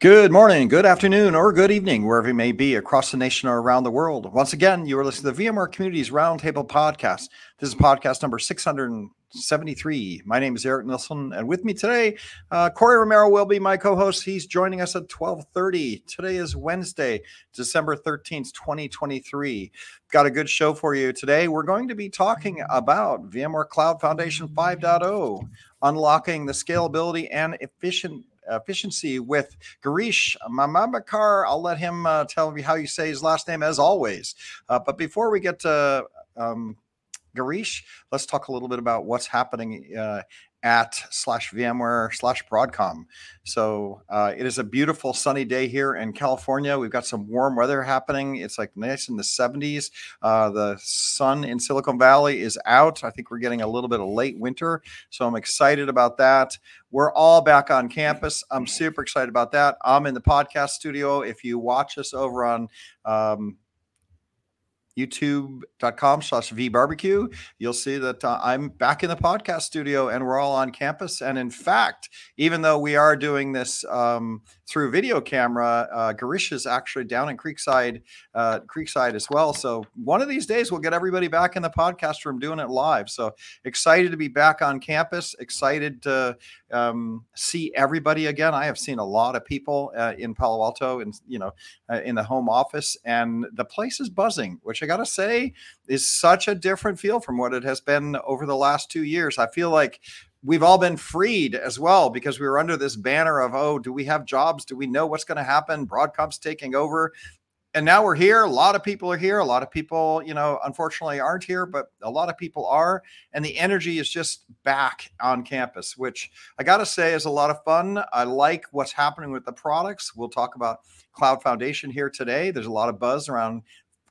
Good morning, good afternoon, or good evening, wherever you may be across the nation or around the world. Once again, you are listening to the VMware Communities Roundtable podcast. This is podcast number 673. My name is Eric Nilsson, and with me today, uh, Corey Romero will be my co-host. He's joining us at 1230. Today is Wednesday, December 13th, 2023. Got a good show for you today. We're going to be talking about VMware Cloud Foundation 5.0, unlocking the scalability and efficient efficiency with Girish Manmadkar. I'll let him uh, tell me how you say his last name as always. Uh, but before we get to um, Girish, let's talk a little bit about what's happening uh, at slash VMware slash Broadcom. So uh, it is a beautiful sunny day here in California. We've got some warm weather happening. It's like nice in the 70s. Uh, the sun in Silicon Valley is out. I think we're getting a little bit of late winter. So I'm excited about that. We're all back on campus. I'm super excited about that. I'm in the podcast studio. If you watch us over on um, youtube.com slash vbarbecue you'll see that uh, i'm back in the podcast studio and we're all on campus. And in fact even though we are doing this um, through video camera uh, Girish is actually down in creekside uh, creekside as well. So one of these days we'll get everybody back in the podcast room doing it live. So excited to be back on campus excited to um, see everybody again. I have seen a lot of people uh, in palo alto and you know uh, in the home office and the place is buzzing which got to say is such a different feel from what it has been over the last two years. I feel like we've all been freed as well because we were under this banner of, oh, do we have jobs? Do we know what's going to happen? Broadcom's taking over. And now we're here. A lot of people are here. A lot of people, you know, unfortunately aren't here, but a lot of people are. And the energy is just back on campus, which I got to say is a lot of fun. I like what's happening with the products. We'll talk about Cloud Foundation here today. There's a lot of buzz around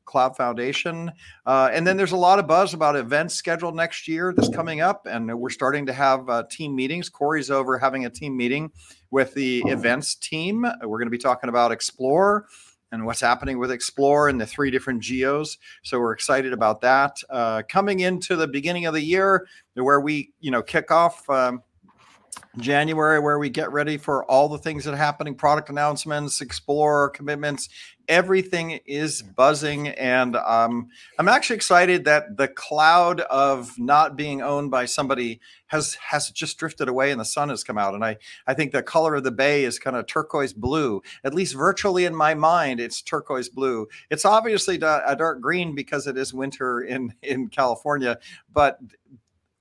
Cloud Foundation. Uh, and then there's a lot of buzz about events scheduled next year that's coming up. And we're starting to have uh, team meetings. Corey's over having a team meeting with the events team. We're going to be talking about Explore and what's happening with Explore and the three different geos. So we're excited about that. Uh, coming into the beginning of the year, where we, you know, kick off. Um, January, where we get ready for all the things that are happening, product announcements, explore commitments, everything is buzzing. And um, I'm actually excited that the cloud of not being owned by somebody has has just drifted away and the sun has come out. And I, I think the color of the bay is kind of turquoise blue, at least virtually in my mind, it's turquoise blue. It's obviously a dark green because it is winter in, in California. But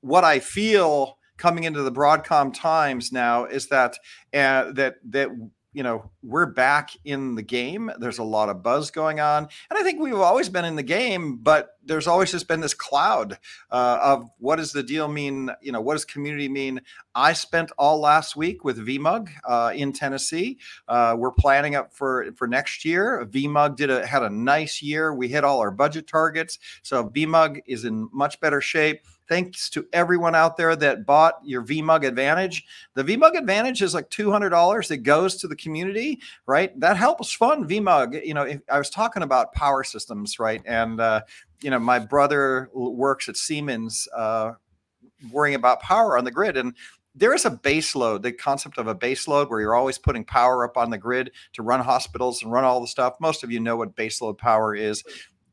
what I feel coming into the Broadcom times now is that uh, that that you know we're back in the game. There's a lot of buzz going on. And i think we've always been in the game but there's always just been this cloud uh, of what does the deal mean? You know what does community mean? I spent all last week with vmug uh, in tennessee. Uh, we're planning up for for next year. Vmug did a had a nice year. We hit all our budget targets. So vmug is in much better shape Thanks to everyone out there that bought your VMUG Advantage. The VMUG Advantage is like $200 that goes to the community, right? That helps fund VMUG. You know, I was talking about power systems, right? And, uh, you know, my brother works at Siemens, uh, worrying about power on the grid. And there is a base load, the concept of a base load where you're always putting power up on the grid to run hospitals and run all the stuff. Most of you know what base load power is.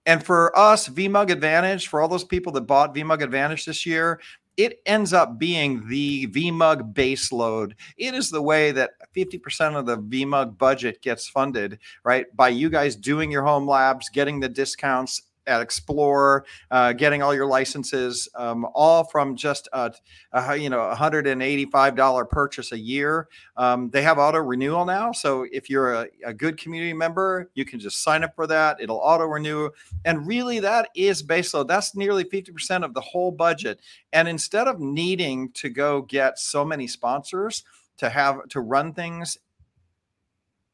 And for us, VMUG Advantage, for all those people that bought VMUG Advantage this year, it ends up being the VMUG base load. It is the way that 50% of the VMUG budget gets funded, right? By you guys doing your home labs, getting the discounts, at Explore, uh, getting all your licenses, um, all from just a, a you know $185 purchase a year. Um, they have auto renewal now, so if you're a, a good community member, you can just sign up for that. It'll auto renew, and really that is baseload. That's nearly 50% of the whole budget. And instead of needing to go get so many sponsors to have to run things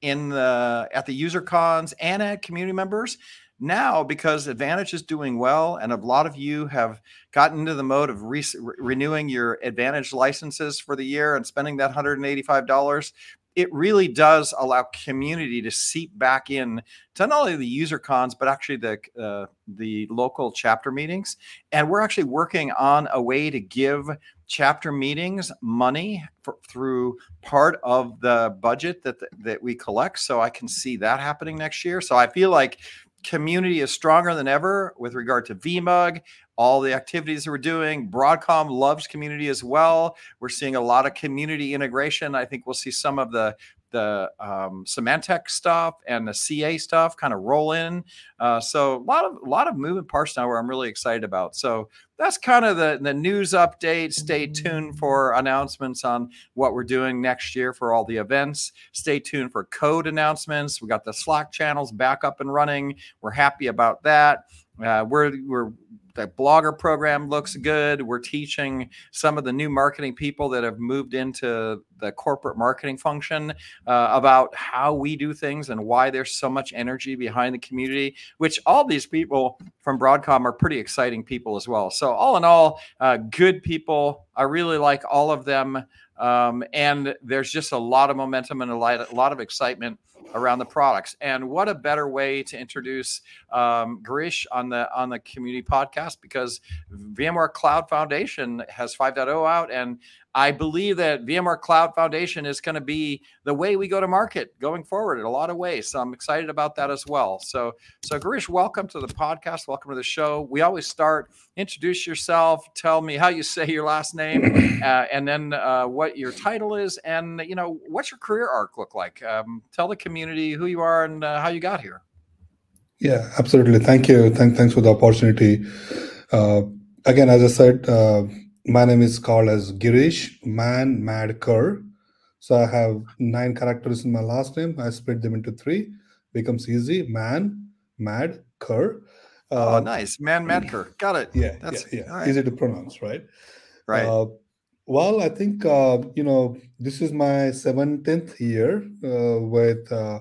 in the at the user cons and at community members now because advantage is doing well and a lot of you have gotten into the mode of re- renewing your advantage licenses for the year and spending that $185 it really does allow community to seep back in to not only the user cons but actually the uh, the local chapter meetings. And we're actually working on a way to give chapter meetings money for, through part of the budget that that we collect. So i can see that happening next year. So i feel like community is stronger than ever with regard to vmug all the activities that we're doing. Broadcom loves community as well. We're seeing a lot of community integration. I think we'll see some of the the um, Symantec stuff and the CA stuff kind of roll in. Uh, so a lot of a lot of moving parts now where I'm really excited about. So that's kind of the the news update. Stay tuned for announcements on what we're doing next year for all the events. Stay tuned for code announcements. We got the Slack channels back up and running. We're happy about that. Uh, we're we're the blogger program looks good. We're teaching some of the new marketing people that have moved into the corporate marketing function uh, about how we do things and why there's so much energy behind the community, which all these people from Broadcom are pretty exciting people as well. So, all in all, uh, good people. I really like all of them. Um, and there's just a lot of momentum and a lot, a lot of excitement around the products. And what a better way to introduce um, on the on the community podcast because VMware Cloud Foundation has 5.0 out, and I believe that VMware Cloud Foundation is going to be the way we go to market going forward in a lot of ways. So I'm excited about that as well. So, so Girish, welcome to the podcast. Welcome to the show. We always start introduce yourself, tell me how you say your last name, uh, and then uh, what your title is, and you know what's your career arc look like. Um, tell the community who you are and uh, how you got here. Yeah, absolutely. Thank you. Thank, thanks for the opportunity. Uh, again, as I said uh, my name is called as Girish Man Mad Kerr. So I have nine characters in my last name. I split them into three. Becomes easy. Man, Mad, Kerr. Uh, oh, nice. Man, Mad, Kerr. Got it. Yeah, That's yeah, yeah. Right. easy to pronounce, right? Right. Uh, well, I think uh, you know this is my seventeenth year uh, with uh,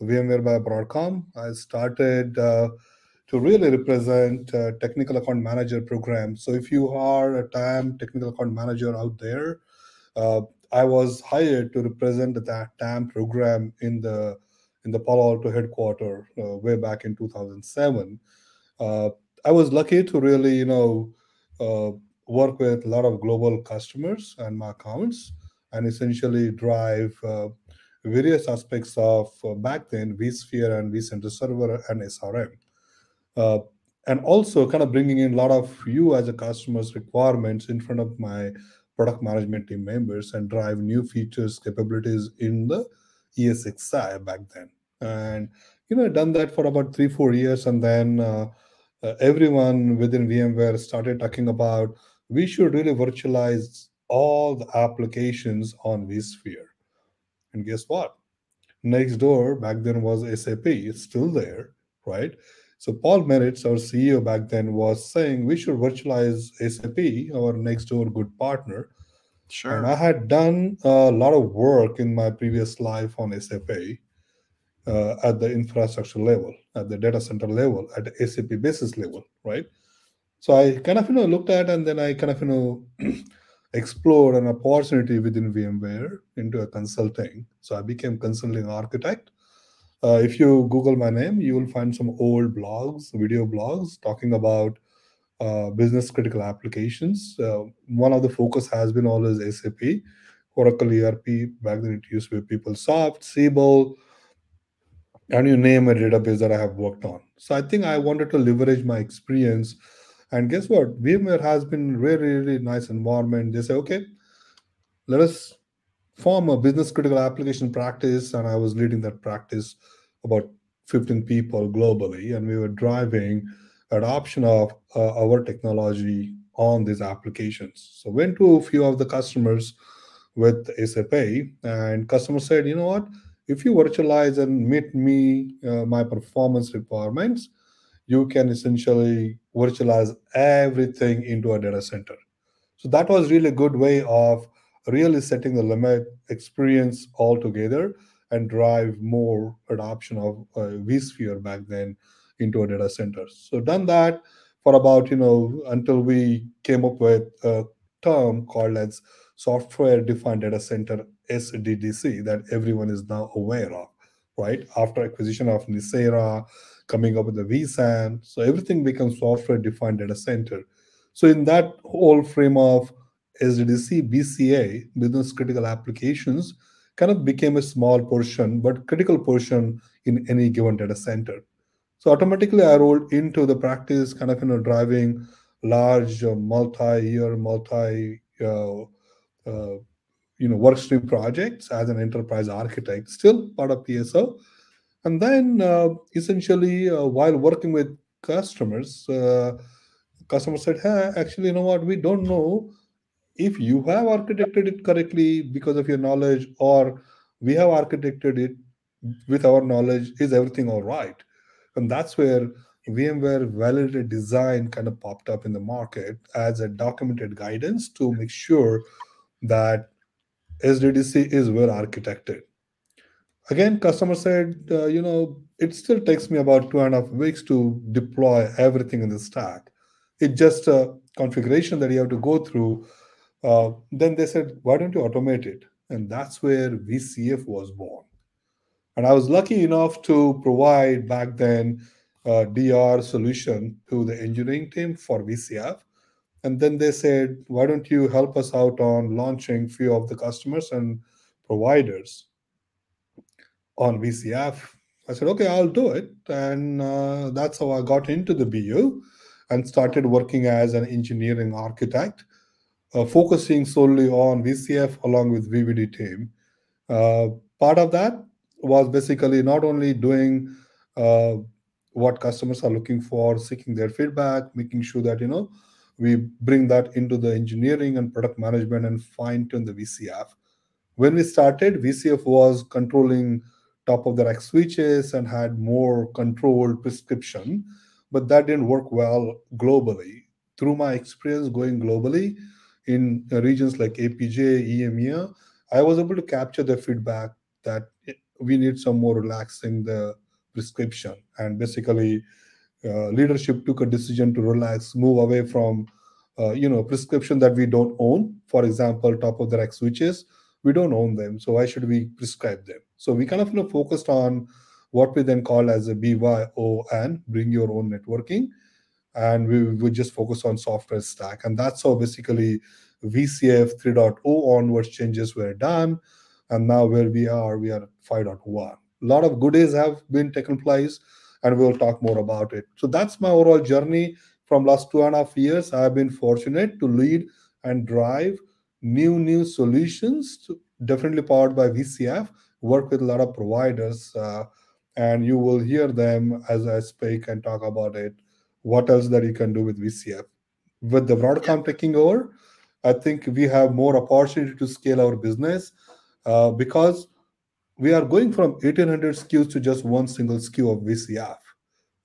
VMware by Broadcom. I started uh, to really represent technical account manager program. So if you are a TAM technical account manager out there, uh, I was hired to represent that TAM program in the in the Palo Alto headquarters uh, way back in 2007. Uh, I was lucky to really, you know, uh, work with a lot of global customers and my accounts, and essentially drive uh, various aspects of back then vSphere and vCenter Server and SRM and also kind of bringing in a lot of you as a customer's requirements in front of my product management team members and drive new features capabilities in the ESXi back then. And you know done that for about three four years and then uh, uh, everyone within vmware started talking about we should really virtualize all the applications on vsphere. And guess what? Next door back then was sap it's still there right so Paul Maritz, our CEO back then, was saying we should virtualize SAP, our next door good partner. Sure. And I had done a lot of work in my previous life on SAP uh, at the infrastructure level, at the data center level, at the SAP basis level, right? So I kind of you know looked at and then I kind of you know explored an opportunity within VMware into a consulting. So I became consulting architect uh, if you Google my name, you will find some old blogs, video blogs talking about uh, business critical applications. Uh, one of the focus has been always SAP, Oracle ERP. Back then, it used to be PeopleSoft, Siebel, and you name a database that I have worked on. So I think I wanted to leverage my experience. And guess what? VMware has been really, really nice environment. They say, okay, let us form a business critical application practice, and I was leading that practice about 15 people globally, and we were driving adoption of uh, our technology on these applications. So went to a few of the customers with SAP, and customer said, you know what? If you virtualize and meet me uh, my performance requirements, you can essentially virtualize everything into a data center. So that was really a good way of really setting the limit experience altogether and drive more adoption of uh, vSphere back then into a data center. So done that for about you know until we came up with a term called as software defined data center SDDC that everyone is now aware of, right? After acquisition of Nicira, coming up with the vSAN, so everything becomes software defined data center. So in that whole frame of SDDC, BCA, business critical applications, kind of became a small portion, but critical portion in any given data center. So automatically, I rolled into the practice, kind of you know driving large uh, multi-year, multi uh, uh, you know workstream projects as an enterprise architect, still part of PSO. And then uh, essentially, uh, while working with customers, uh, customers said, "Hey, actually, you know what? We don't know if you have architected it correctly because of your knowledge or we have architected it with our knowledge is everything all right? And that's where vmware validated design kind of popped up in the market as a documented guidance to make sure that sddc is well architected. Again customer said uh, you know it still takes me about two and a half weeks to deploy everything in the stack. It's just a configuration that you have to go through uh, then they said, why don't you automate it? And that's where VCF was born. And I was lucky enough to provide back then a DR solution to the engineering team for VCF. And then they said, why don't you help us out on launching few of the customers and providers on VCF? I said, okay, I'll do it. And uh, that's how I got into the BU and started working as an engineering architect uh, focusing solely on VCF along with VVD team. Uh, part of that was basically not only doing uh, what customers are looking for, seeking their feedback, making sure that you know we bring that into the engineering and product management and fine tune the VCF. When we started, VCF was controlling top of the rack switches and had more controlled prescription, but that didn't work well globally. Through my experience going globally, in regions like APJ, EMEA, I was able to capture the feedback that we need some more relaxing the prescription. And basically, uh, leadership took a decision to relax, move away from, uh, you know, prescription that we don't own. For example, top of the rack switches, we don't own them. So why should we prescribe them? So we kind of you know, focused on what we then call as a BYO and bring your own networking and we would just focus on software stack. And that's how basically VCF 3.0 onwards changes were done. And now where we are, we are at 5.1. A lot of goodies have been taken place, and we'll talk more about it. So that's my overall journey from last two and a half years. I've been fortunate to lead and drive new new solutions, to, definitely powered by VCF. Work with a lot of providers, uh, and you will hear them as I speak and talk about it what else that you can do with VCF. With the Broadcom taking over, I think we have more opportunity to scale our business uh, because we are going from 1800 SKUs to just one single SKU of VCF.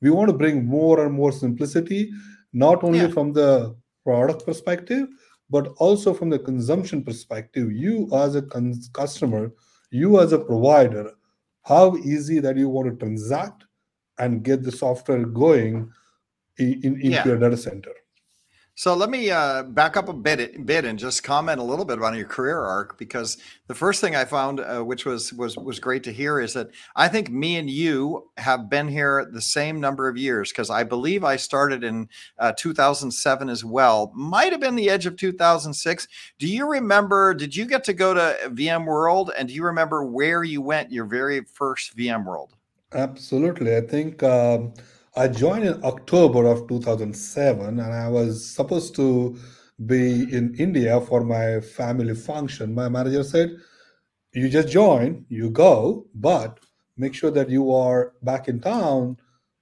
We want to bring more and more simplicity, not only yeah. from the product perspective, but also from the consumption perspective. You as a con- customer, you as a provider, how easy that you want to transact and get the software going in, into yeah. your data center. So let me uh, back up a bit, bit and just comment a little bit about your career arc because the first thing I found, uh, which was was was great to hear, is that I think me and you have been here the same number of years because I believe I started in uh, 2007 as well. Might have been the edge of 2006. Do you remember? Did you get to go to VMworld, and do you remember where you went your very first VMworld? Absolutely, I think. Um, I joined in October of 2007, and I was supposed to be in India for my family function. My manager said, You just join, you go, but make sure that you are back in town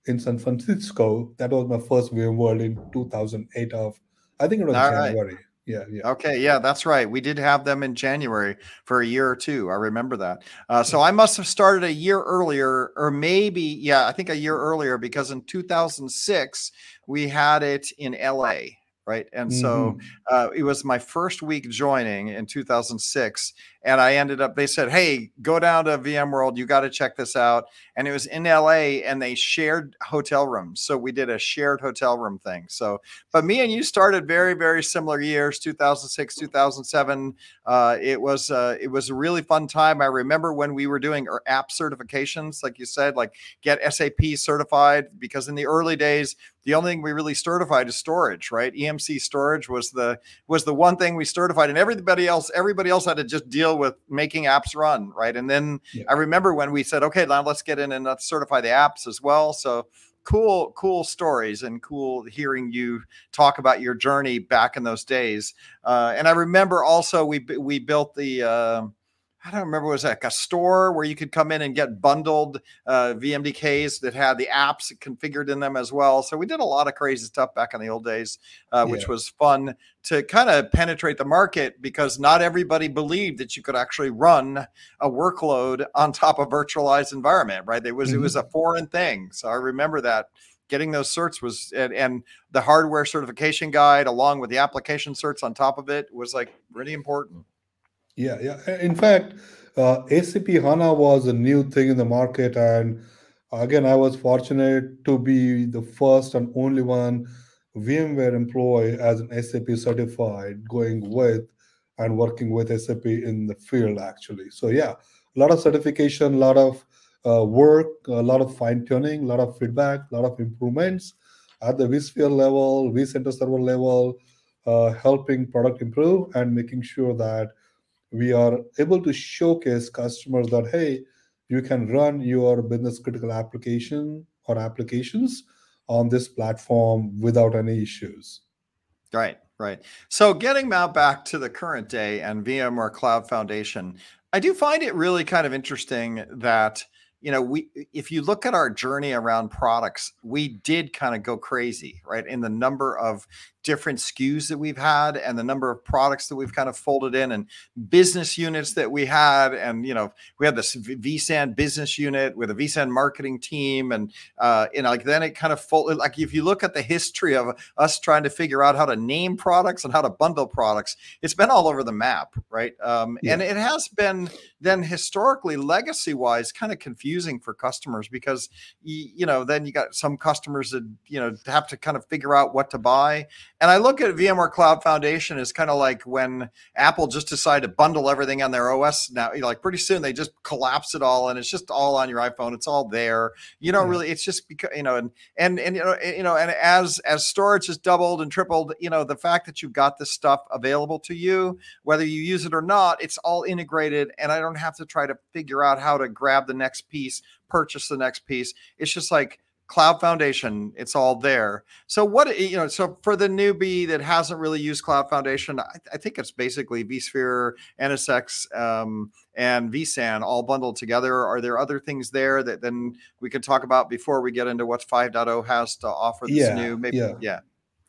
in San Francisco. That was my first VMworld in 2008 of, I think it was All right. Yeah, yeah. Okay, yeah, that's right. We did have them in January for a year or two. I remember that. Uh, so I must have started a year earlier, or maybe, yeah, I think a year earlier because in 2006 we had it in LA, right? And so Mhm. uh, it was my first week joining in 2006 and i ended up they said hey go down to vmworld you got to check this out. And it was in la and they shared hotel rooms. So we did a shared hotel room thing. So but me and you started very very similar years 2006 2007 uh, it was uh, it was a really fun time. I remember when we were doing our app certifications like you said like get sap certified because in the early days the only thing we really certified is storage right? Emc storage was the was the one thing we certified and everybody else everybody else had to just deal with making apps run right? And then Yeah. i remember when we said okay now let's get in and let's certify the apps as well. So cool cool stories and cool hearing you talk about your journey back in those days. Uh, and i remember also we we built the uh, I don't remember. It was like a store where you could come in and get bundled uh, VMDKs that had the apps configured in them as well? So we did a lot of crazy stuff back in the old days, uh, which Yeah. was fun to kind of penetrate the market because not everybody believed that you could actually run a workload on top of virtualized environment. Right? It was it was a foreign thing. So I remember that getting those certs was and, and the hardware certification guide along with the application certs on top of it was like really important. Yeah, yeah. In fact, uh, SAP HANA was a new thing in the market. And again, I was fortunate to be the first and only one VMware employee as an SAP certified going with and working with SAP in the field, actually. So, yeah, a lot of certification, a lot of uh, work, a lot of fine tuning, a lot of feedback, a lot of improvements at the vSphere level, vCenter server level, uh, helping product improve and making sure that we are able to showcase customers that hey you can run your business critical application or applications on this platform without any issues Right, right. So getting now back to the current day and VMware Cloud Foundation, I do find it really kind of interesting that you know we if you look at our journey around products, we did kind of go crazy, right? In the number of different SKUs that we've had and the number of products that we've kind of folded in and business units that we had and you know we had this vSAN business unit with a vSAN marketing team and uh you know like then it kind of folded like if you look at the history of us trying to figure out how to name products and how to bundle products it's been all over the map right? Um, and it has been then historically legacy wise kind of confusing for customers because you know then you got some customers that you know have to kind of figure out what to buy and i look at vmware cloud foundation as kind of like when apple just decided to bundle everything on their os now you know, like pretty soon they just collapse it all and it's just all on your iphone. It's all there. You don't hmm. really it's just because you know and and and you know eh, you know and as as storage has doubled and tripled you know the fact that you've got this stuff available to you whether you use it or not it's all integrated and i don't have to try to figure out how to grab the next piece purchase the next piece. It's just like cloud foundation it's all there. So what you know so for the newbie that hasn't really used cloud foundation i, I think it's basically vsphere nsx um, and vsan all bundled together. Are there other things there that then we can talk about before we get into what 5.0 has to offer this Yeah, new maybe? yeah. yeah.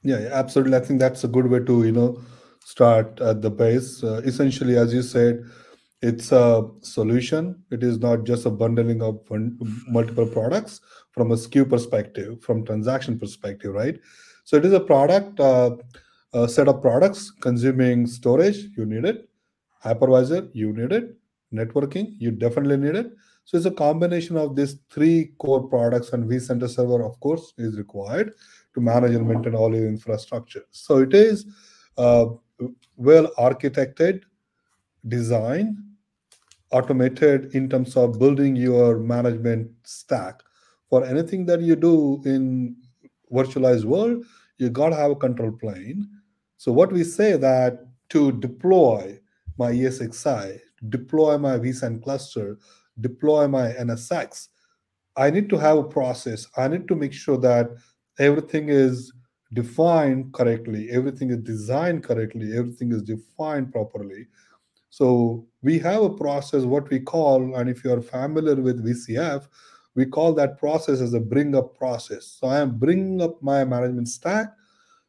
Yeah, absolutely. I think that's a good way to you know start at the base uh, essentially as you said it's a solution. It is not just a bundling of multiple products from a sku perspective from transaction perspective right? So it is a product uh, a set of products consuming storage. You need it. Hypervisor you need it. Networking you definitely need it. So it's a combination of these three core products and vcenter server of course is required to manage and maintain all your infrastructure. So it is uh, well architected design automated in terms of building your management stack. For anything that you do in virtualized world you got to have a control plane. So what we say that to deploy my esxi deploy my vsan cluster deploy my nsx i need to have a process. I need to make sure that everything is defined correctly everything is designed correctly everything is defined properly so we have a process what we call and if you are familiar with vcf we call that process as a bring up process. So I am bringing up my management stack,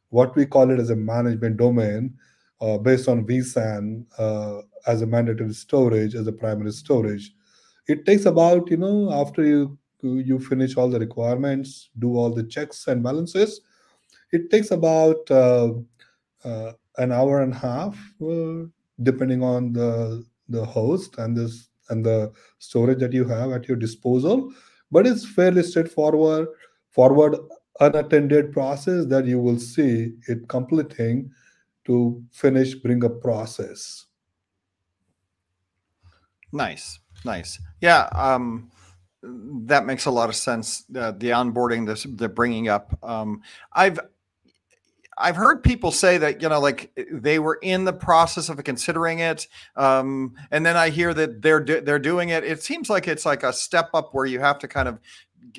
what we call it as a management domain, uh, based on vSAN uh, as a mandatory storage, as a primary storage. It takes about, you know, after you you finish all the requirements, do all the checks and balances, it takes about uh, uh, an hour and a half, uh, depending on the the host and this and the storage that you have at your disposal. But it's fairly straightforward, forward unattended process that you will see it completing to finish bring up process. Nice, nice. Yeah, um, that makes a lot of sense. Uh, the onboarding, this, the bringing up. Um, I've I've heard people say that you know, like they were in the process of considering it, um, and then I hear that they're do- they're doing it. It seems like it's like a step up where you have to kind of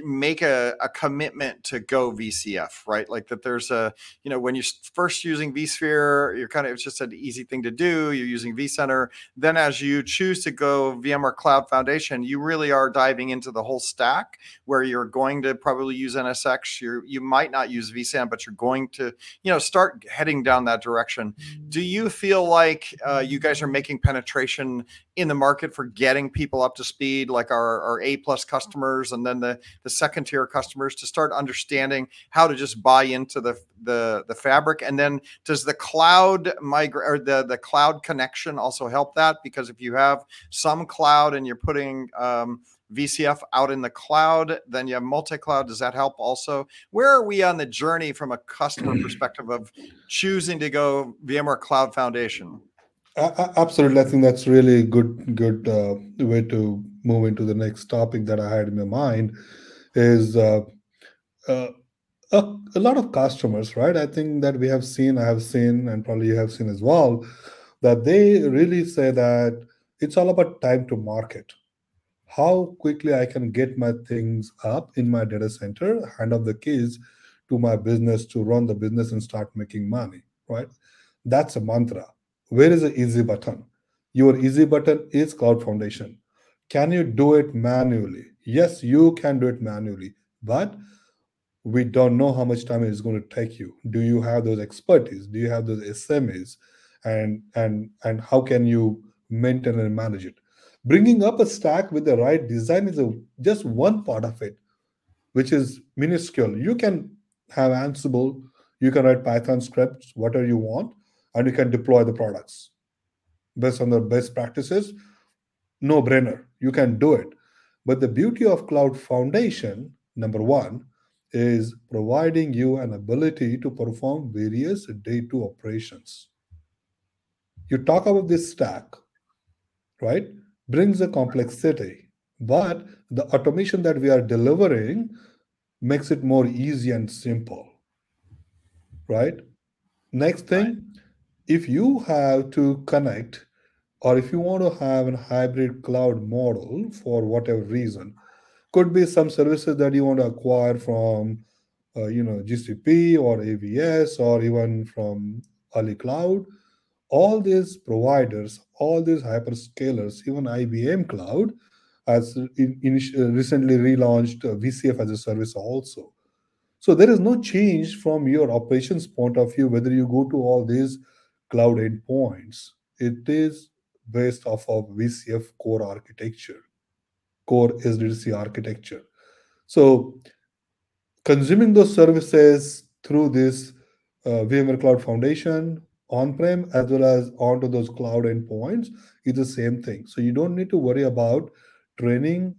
make a, a commitment to go VCF, right? Like that there's a, you know, when you're first using vSphere, you're kind of, it's just an easy thing to do. You're using vCenter. Then as you choose to go VMware Cloud Foundation, you really are diving into the whole stack where you're going to probably use NSX. you you might not use vSAN, but you're going to, you know, start heading down that direction. Do you feel like uh, you guys are making penetration in the market for getting people up to speed, like our, our A plus customers, and then the the second tier customers to start understanding how to just buy into the the the fabric, and then does the cloud migrate or the the cloud connection also help that? Because if you have some cloud and you're putting um, VCF out in the cloud, then you have multi-cloud. Does that help also? Where are we on the journey from a customer perspective of choosing to go VMware Cloud Foundation? Absolutely, I think that's really good. Good uh, way to move into the next topic that I had in my mind is uh, uh, a, a, lot of customers, right? I think that we have seen, I have seen, and probably you have seen as well, that they really say that it's all about time to market. How quickly I can get my things up in my data center, hand off the keys to my business to run the business and start making money, right? That's a mantra where is the easy button? Your easy button is Cloud Foundation. Can you do it manually? Yes, you can do it manually, but we don't know how much time it's going to take you. Do you have those expertise? Do you have those SMEs? And and and how can you maintain and manage it? Bringing up a stack with the right design is a, just one part of it, which is minuscule. You can have Ansible, you can write Python scripts, whatever you want, and you can deploy the products. Based on the best practices no brainer you can do it. But the beauty of cloud foundation number one is providing you an ability to perform various day two operations. You talk about this stack right? Brings a complexity but the automation that we are delivering makes it more easy and simple right? Next thing if you have to connect or if you want to have a hybrid cloud model for whatever reason could be some services that you want to acquire from uh, you know gcp or avs or even from ali cloud. All these providers all these hyperscalers even ibm cloud has in, in, recently relaunched uh, vcf as a service also. So there is no change from your operations point of view whether you go to all these cloud endpoints, it is based off of VCF core architecture, core SDDC architecture. So consuming those services through this uh, VMware Cloud Foundation on-prem as well as onto those cloud endpoints is the same thing. So you don't need to worry about training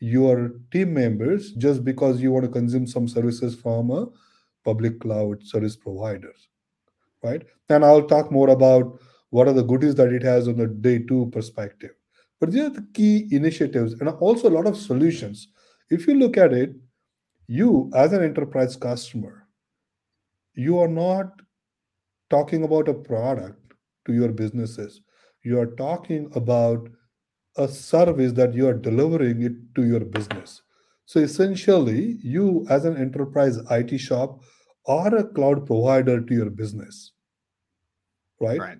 your team members just because you want to consume some services from a public cloud service providers right? And I'll talk more about what are the goodies that it has on the day two perspective. But these are the key initiatives and also a lot of solutions. If you look at it, you as an enterprise customer, you are not talking about a product to your businesses. You are talking about a service that you are delivering it to your business. So essentially, you as an enterprise IT shop are a cloud provider to your business right, right.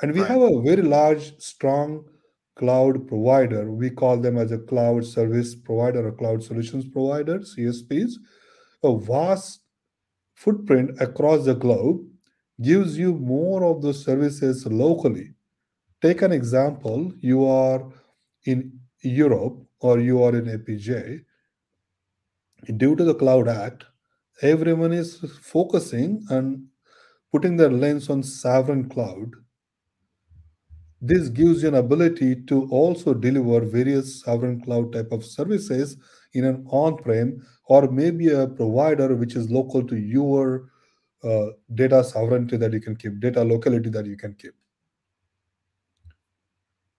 and we right. have a very large strong cloud provider, we call them as a cloud service provider or cloud solutions provider, CSPs, a vast footprint across the globe gives you more of those services locally. Take an example you are in Europe or you are in APJ. Due to the Cloud Act, everyone is focusing and putting their lens on sovereign cloud this gives you an ability to also deliver various sovereign cloud type of services in an on-prem or maybe a provider which is local to your uh, data sovereignty that you can keep, data locality that you can keep.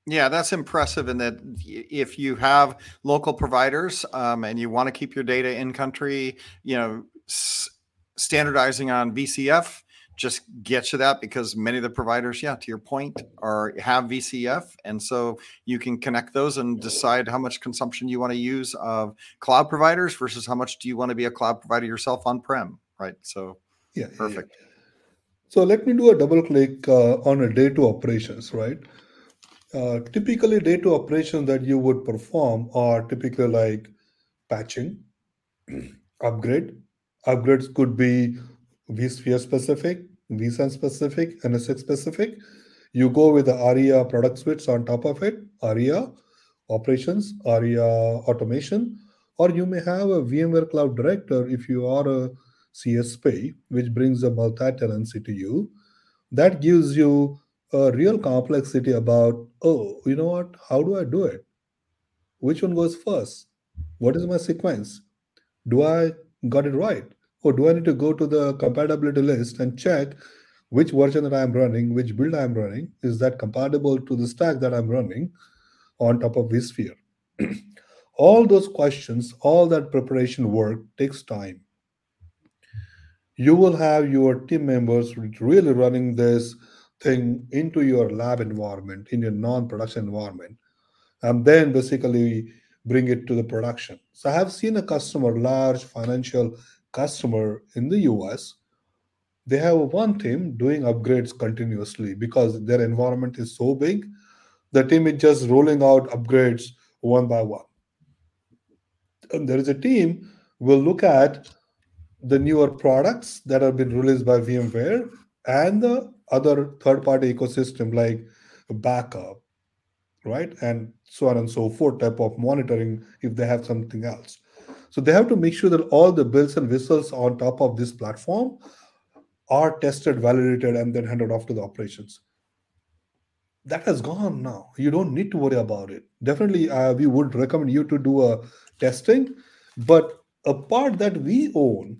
Yeah, that's impressive. In that, if you have local providers um, and you want to keep your data in country, you know, s- standardizing on VCF just gets you that because many of the providers, yeah, to your point, are have VCF, and so you can connect those and decide how much consumption you want to use of cloud providers versus how much do you want to be a cloud provider yourself on prem, right? So, yeah, perfect. Yeah. So let me do a double click uh, on a day two operations, right? Uh, typically, day two operations that you would perform are typically like patching, upgrade. Upgrades could be vSphere specific, vSAN specific, NSX specific. You go with the ARIA product suites on top of it, ARIA operations, ARIA automation, or you may have a VMware Cloud Director if you are a CSP, which brings a multi-tenancy to you. That gives you a real complexity about, oh, you know what? How do I do it? Which one goes first? What is my sequence? Do I got it right? or do I need to go to the compatibility list and check which version that I'm running, which build I'm running, is that compatible to the stack that I'm running on top of vSphere? all those questions, all that preparation work takes time. You will have your team members really running this thing into your lab environment, in your non production environment, and then basically bring it to the production. So I have seen a customer, large financial customer in the US, they have one team doing upgrades continuously because their environment is so big. The team is just rolling out upgrades one by one. And there is a team will look at the newer products that have been released by VMware and the other third-party ecosystem like backup, right? And so on and so forth type of monitoring if they have something else. So they have to make sure that all the bells and whistles on top of this platform are tested, validated, and then handed off to the operations. That has gone now. You don't need to worry about it. Definitely, uh, we would recommend you to do a testing, but a part that we own,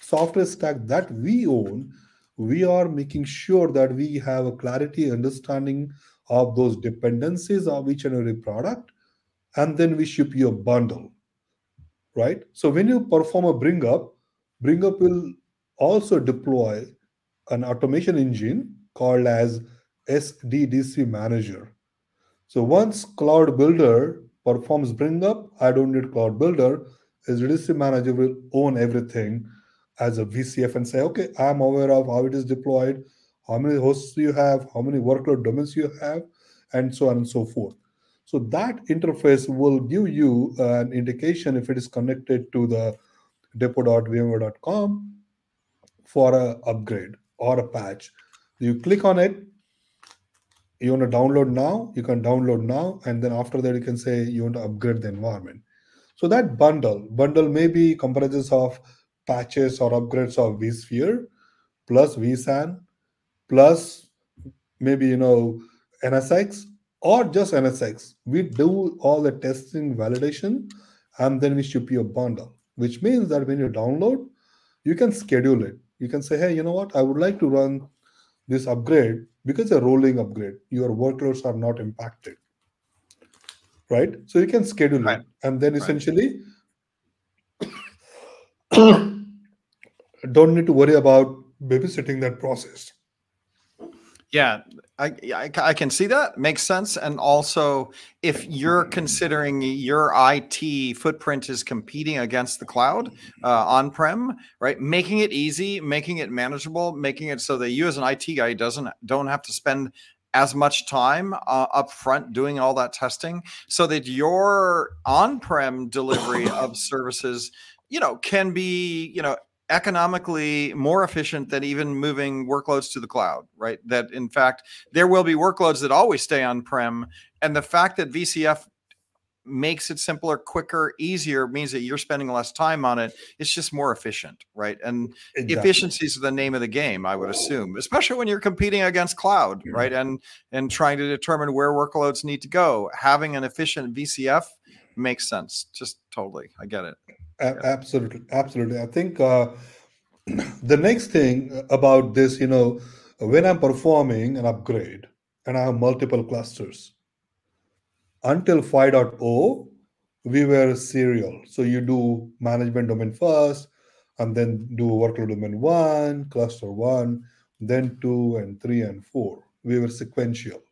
software stack that we own, we are making sure that we have a clarity understanding of those dependencies of each and every product, and then we ship you a bundle right? So when you perform a bring up, bring up will also deploy an automation engine called as SDDC manager. So once cloud builder performs bring up, I don't need cloud builder. SDDC manager will own everything as a VCF and say, okay, I'm aware of how it is deployed, how many hosts you have, how many workload domains you have, and so on and so forth. So that interface will give you an indication if it is connected to the depot.vmware.com for a upgrade or a patch. You click on it. You want to download now, you can download now, and then after that you can say you want to upgrade the environment. So that bundle, bundle maybe comprises of patches or upgrades of vSphere plus vSAN plus maybe you know NSX or just NSX. We do all the testing validation and then we ship you a bundle, which means that when you download, you can schedule it. You can say, hey, you know what? I would like to run this upgrade because a rolling upgrade. Your workloads are not impacted. Right? So you can schedule right. it. And then essentially right. don't need to worry about babysitting that process. Yeah, I, I, I can see that makes sense. And also, if you're considering your IT footprint is competing against the cloud uh, on prem, right? Making it easy, making it manageable, making it so that you as an IT guy doesn't don't have to spend as much time uh, up front doing all that testing so that your on-prem delivery of services you know can be you know economically more efficient than even moving workloads to the cloud right that in fact there will be workloads that always stay on prem and the fact that vcf makes it simpler, quicker, easier means that you're spending less time on it. It's just more efficient, right? And Exactly. efficiency is the name of the game, I would assume, especially when you're competing against cloud, right? And and trying to determine where workloads need to go. Having an efficient VCF makes sense. Just totally, I get it. A- absolutely, absolutely. I think uh, the next thing about this, you know, when I'm performing an upgrade and I have multiple clusters, until 5.0, we were serial. So you do management domain first, and then do workload domain one, cluster one, then two and three and four. We were sequential.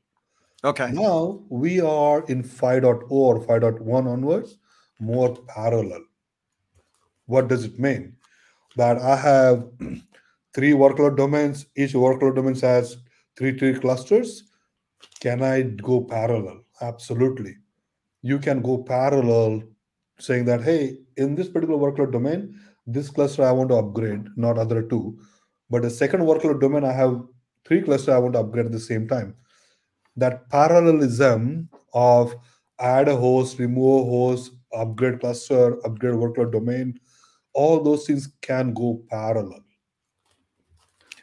Okay. Now we are in 5.0 or 5.1 onwards, more parallel. What does it mean? That I have three workload domains, each workload domain has three three clusters. Can I go parallel? Absolutely. You can go parallel saying that, hey, in this particular workload domain, this cluster I want to upgrade, not other two. But the second workload domain, I have three clusters I want to upgrade at the same time that parallelism of add a host, remove a host, upgrade cluster, upgrade workload domain, all those things can go parallel.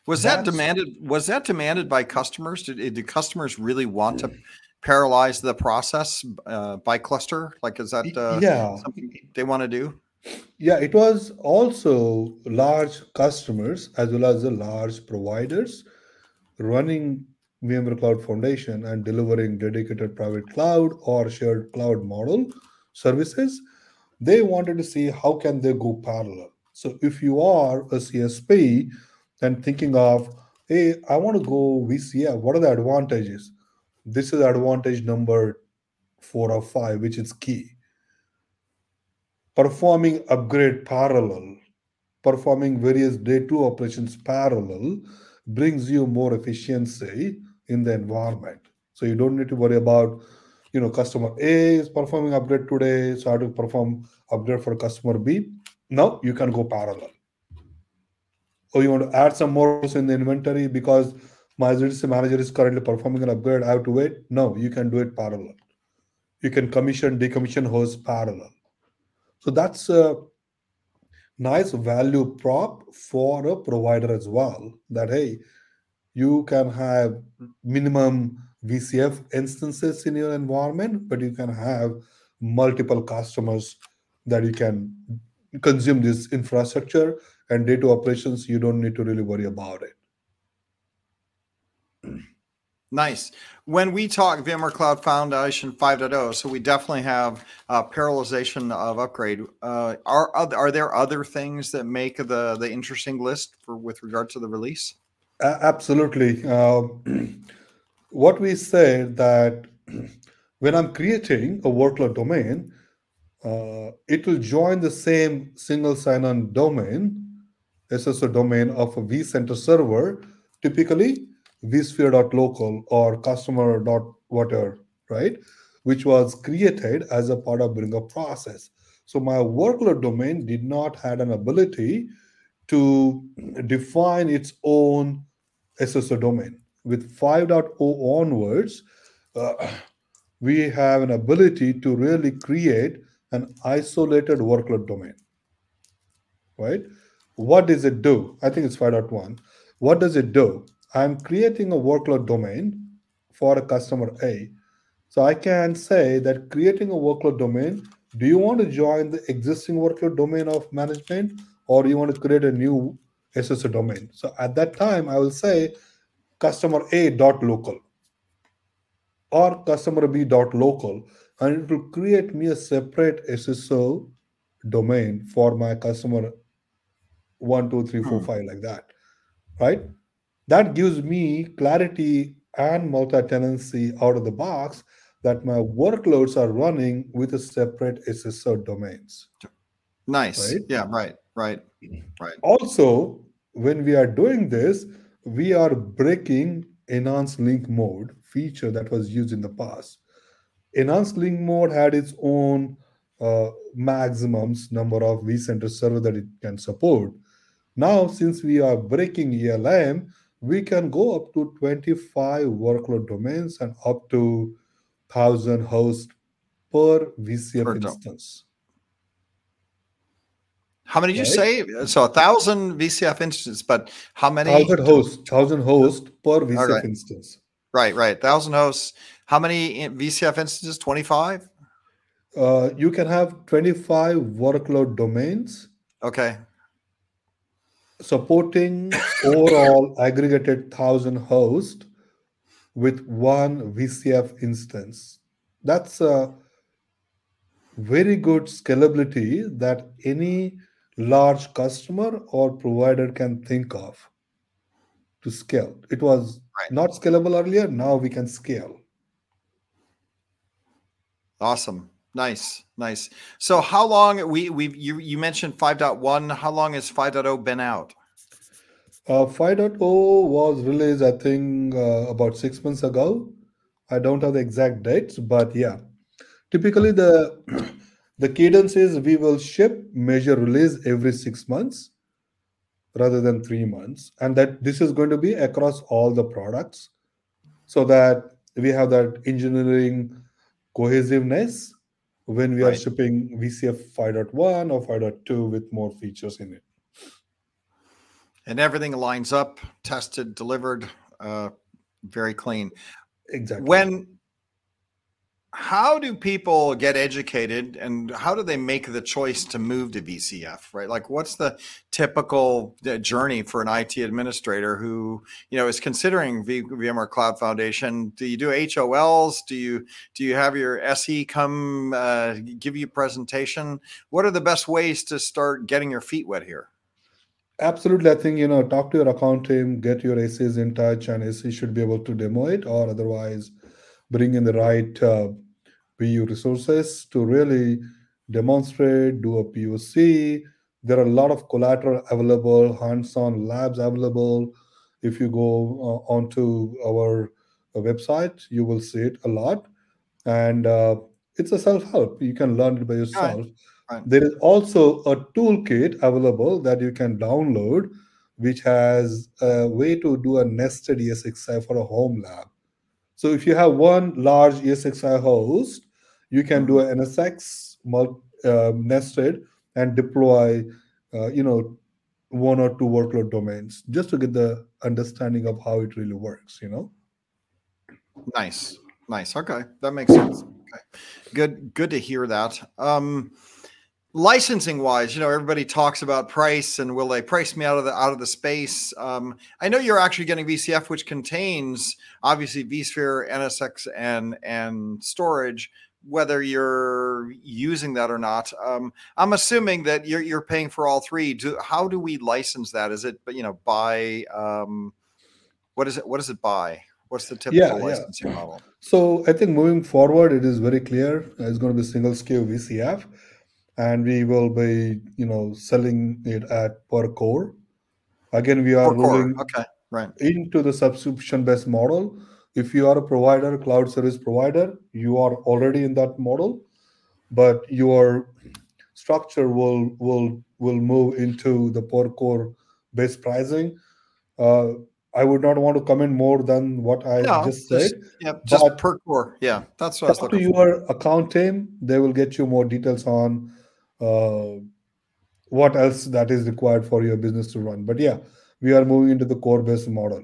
Was that demanded? Was that demanded by customers? Did, did customers really want to parallelize the process uh, by cluster? Like, is that uh, yeah, something they want to do? yeah, it was also large customers as well as the large providers running VMware Cloud Foundation and delivering dedicated private cloud or shared cloud model services. They wanted to see how can they go parallel. So if you are a CSP and thinking of, hey, I want to go VCF, what are the advantages? This is advantage number four or five, which is key. Performing upgrade parallel, performing various day two operations parallel brings you more efficiency in the environment. So you don't need to worry about, you know, customer A is performing upgrade today, so I have to perform upgrade for customer B. No, you can go parallel. Or you want to add some more in the inventory because my SDDC manager is currently performing an upgrade. I have to wait. No, you can do it parallel. You can commission, decommission hosts parallel. So that's a nice value prop for a provider as well. That hey, you can have minimum VCF instances in your environment, but you can have multiple customers that you can consume this infrastructure and data operations. You don't need to really worry about it. Nice. When we talk VMware Cloud Foundation 5.0, so we definitely have uh, parallelization of upgrade. Uh, are are there other things that make the the interesting list for with regard to the release? Absolutely. Uh, what we said that when I'm creating a workload domain, uh, it will join the same single sign-on domain, SSO domain of a vCenter server, typically vSphere.local or customer whatever, right? Which was created as a part of Bringer process. So my workload domain did not had an ability to define its own SSO domain. With 5.0 onwards, uh, we have an ability to really create an isolated workload domain. Right? What does it do? I think it's 5.1. What does it do? I'm creating a workload domain for a customer A. So I can say that creating a workload domain, do you want to join the existing workload domain of management or you want to create a new SSO domain? So at that time, I will say customer A dot local or customer B dot local, and it will create me a separate SSO domain for my customer one, two, three, four, Hmm. five, like that. Right? That gives me clarity and multi-tenancy out of the box that my workloads are running with a separate SSO domains. Nice. Right? Yeah. Right. Right. Right. Also, when we are doing this, we are breaking enhanced link mode feature that was used in the past. Enhanced link mode had its own uh, maximums number of vCenter server that it can support. Now, since we are breaking ELM, we can go up to 25 workload domains and up to 1000 hosts per VCF Per instance. How many did you Right. say? So a thousand VCF instances, but how many? 1000 hosts, 1000 hosts per VCF right. instance. Right, right. Thousand hosts. How many VCF instances? Twenty-five. Uh, you can have 25 workload domains Okay. supporting overall aggregated 1000 hosts with one VCF instance. That's a very good scalability that any large customer or provider can think of to scale. It was Right. not scalable earlier, now we can scale. Awesome. Nice, nice. So how long we we you you mentioned 5.1. How long has 5.0 been out? Uh, 5.0 was released, I think, uh, about six months ago. I don't have the exact dates, but yeah. Typically, the the cadence is we will ship major release every six months rather than three months, and that this is going to be across all the products, so that we have that engineering cohesiveness when we are shipping VCF 5.1 or 5.2 with more features in it. And everything lines up, tested, delivered, uh, very clean. Exactly. When how do people get educated and how do they make the choice to move to VCF, right? Like what's the typical uh, journey for an IT administrator who, you know, is considering v- VMware Cloud Foundation? Do you do HOLs? Do you do you have your SE come uh, give you presentation? What are the best ways to start getting your feet wet here? Absolutely. I think, you know, talk to your account team, get your ACs in touch, and AC should be able to demo it, or otherwise bring in the right uh, PU resources to really demonstrate, do a POC. There are a lot of collateral available, hands on labs available. If you go uh, onto our uh, website, you will see it a lot. And uh, it's a self help. You can learn it by yourself. Right. There is also a toolkit available that you can download, which has a way to do a nested ESXi for a home lab. So if you have one large ESXi host, you can do an NSX mul- uh, nested and deploy, uh, you know, one or two workload domains just to get the understanding of how it really works. You know. Nice, nice. Okay, that makes sense. Okay, good, good to hear that. Um, licensing wise, you know, everybody talks about price and will they price me out of the out of the space? Um, I know you're actually getting VCF, which contains obviously vSphere, NSX, and and storage. Whether you're using that or not, um, I'm assuming that you're you're paying for all three. Do, how do we license that? Is it you know by um, what is it? What does it buy? What's the typical Yeah, yeah. licensing model? So I think moving forward, it is very clear it's going to be single SKU VCF, and we will be, you know, selling it at per core. Again, we are core. moving Okay, right. into the subscription-based model. If you are a provider, cloud service provider, you are already in that model, but your structure will will will move into the per core based pricing. Uh, I would not want to comment more than what I No, just just- said. Just But- per core. Yeah, that's what I was talk to looking for. your account team they will get you more details on uh, what else that is required for your business to run but yeah we are moving into the core based model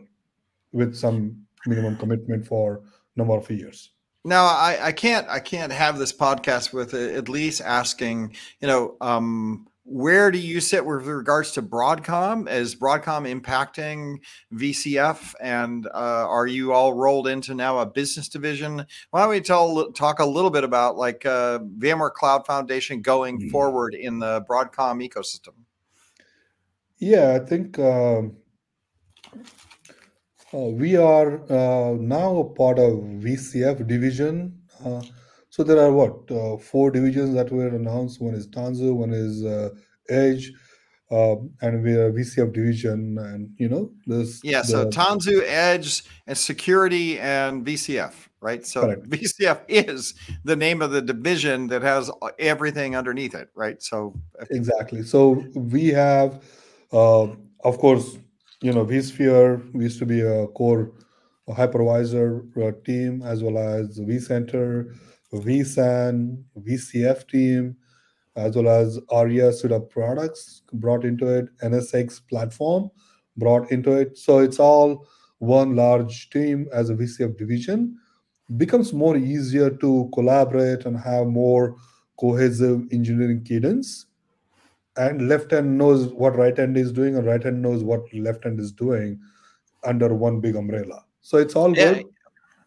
with some minimum commitment for number of years Now, I, I can't I can't have this podcast with at least asking, you know, um, where do you sit with regards to Broadcom? Is Broadcom impacting VCF, and uh, are you all rolled into now a business division? Why don't we tell talk a little bit about like uh, VMware Cloud Foundation going Mhm. forward in the Broadcom ecosystem? yeah i think um, we are uh, now a part of vcf division uh, so there are what uh, four divisions that were announced one is tanzu one is uh, edge um, and we're VCF division, and you know this. Yeah, so the- Tanzu, Edge, and Security and VCF, right? So Correct. VCF is the name of the division that has everything underneath it, right? So exactly. So we have, uh, of course, you know, vSphere used to be a core hypervisor uh, team as well as vCenter, vSAN, VCF team, as well as ARIA suite of products brought into it, NSX platform brought into it. So it's all one large team as a VCF division. Becomes more easier to collaborate and have more cohesive engineering cadence. And left hand knows what right hand is doing, and right hand knows what left hand is doing under one big umbrella. So it's all Yeah, good.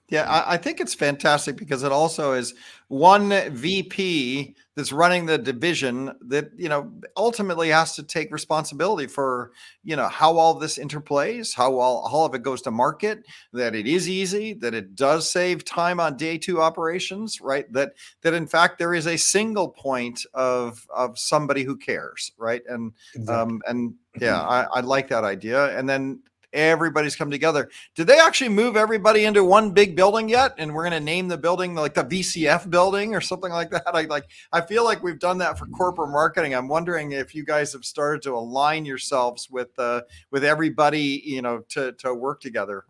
Yeah, I, I think it's fantastic because it also is one VP that's running the division that you know ultimately has to take responsibility for you know how all this interplays, how all, all of it goes to market, that it is easy, that it does save time on day two operations, right? That that in fact there is a single point of of somebody who cares, right? And Exactly. um and yeah, I, I like that idea. And then everybody's come together. Did they actually move everybody into one big building yet? And we're going to name the building like the VCF building or something like that. I like. I feel like we've done that for corporate marketing. I'm wondering if you guys have started to align yourselves with uh, with everybody, you know, to to work together.